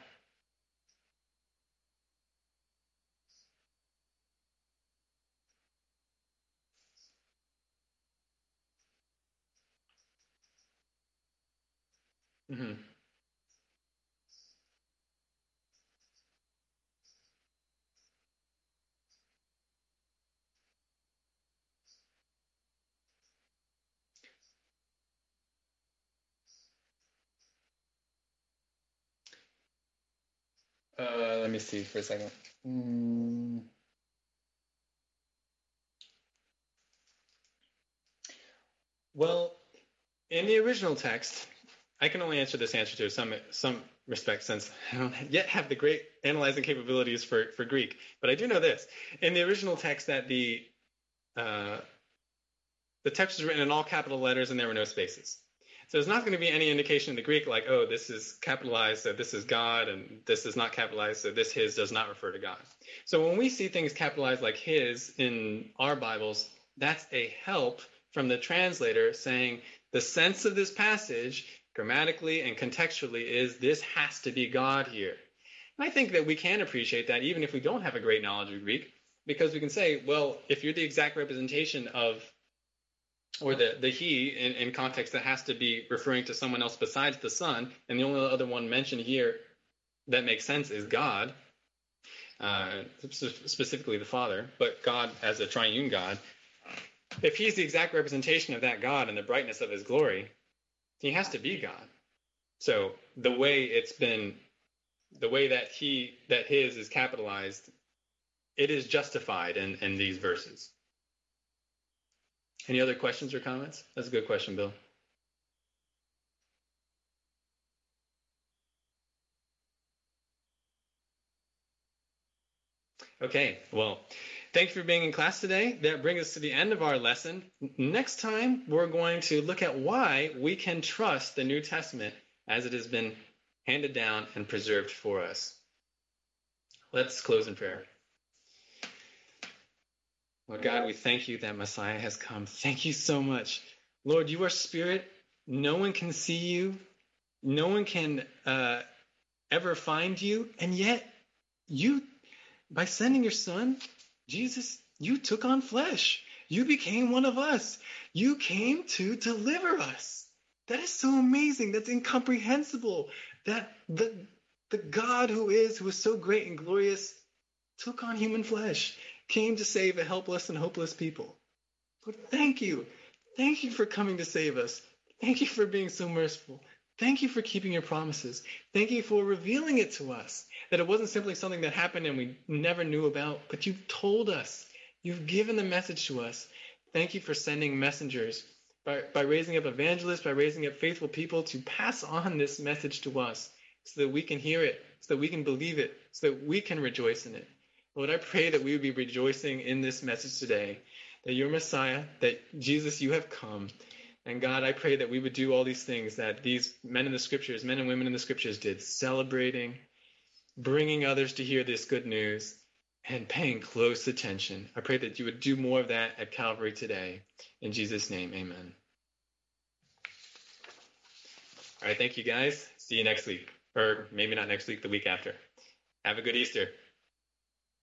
Mm-hmm. Uh, let me see for a second. Mm. Well, in the original text, I can only answer this answer to some some respect since I don't yet have the great analyzing capabilities for, for Greek. But I do know this: in the original text, that the uh, the text was written in all capital letters and there were no spaces. So there's not going to be any indication in the Greek like, oh, this is capitalized, so this is God, and this is not capitalized, so this his does not refer to God. So when we see things capitalized like his in our Bibles, that's a help from the translator saying the sense of this passage grammatically and contextually is this has to be God here. And I think that we can appreciate that even if we don't have a great knowledge of Greek, because we can say, well, if you're the exact representation of or the, the he in, in context that has to be referring to someone else besides the son, and the only other one mentioned here that makes sense is God, uh, specifically the Father, but God as a triune God. If he's the exact representation of that God and the brightness of his glory, he has to be God. So the way it's been, the way that he that his is capitalized, it is justified in, in these verses. Any other questions or comments? That's a good question, Bill. Okay, well, thank you for being in class today. That brings us to the end of our lesson. Next time, we're going to look at why we can trust the New Testament as it has been handed down and preserved for us. Let's close in prayer. Lord God, we thank you that Messiah has come. Thank you so much. Lord, you are spirit. No one can see you. No one can uh, ever find you. And yet, you, by sending your son, Jesus, you took on flesh. You became one of us. You came to deliver us. That is so amazing. That's incomprehensible. That the, the God who is, who is so great and glorious, took on human flesh came to save a helpless and hopeless people. Lord, thank you. Thank you for coming to save us. Thank you for being so merciful. Thank you for keeping your promises. Thank you for revealing it to us. That it wasn't simply something that happened and we never knew about, but you've told us. You've given the message to us. Thank you for sending messengers by, by raising up evangelists, by raising up faithful people to pass on this message to us so that we can hear it, so that we can believe it, so that we can rejoice in it. Lord, I pray that we would be rejoicing in this message today, that you're Messiah, that Jesus, you have come. And God, I pray that we would do all these things that these men in the scriptures, men and women in the scriptures did, celebrating, bringing others to hear this good news, and paying close attention. I pray that you would do more of that at Calvary today. In Jesus' name, amen. All right, thank you guys. See you next week. Or maybe not next week, the week after. Have a good Easter.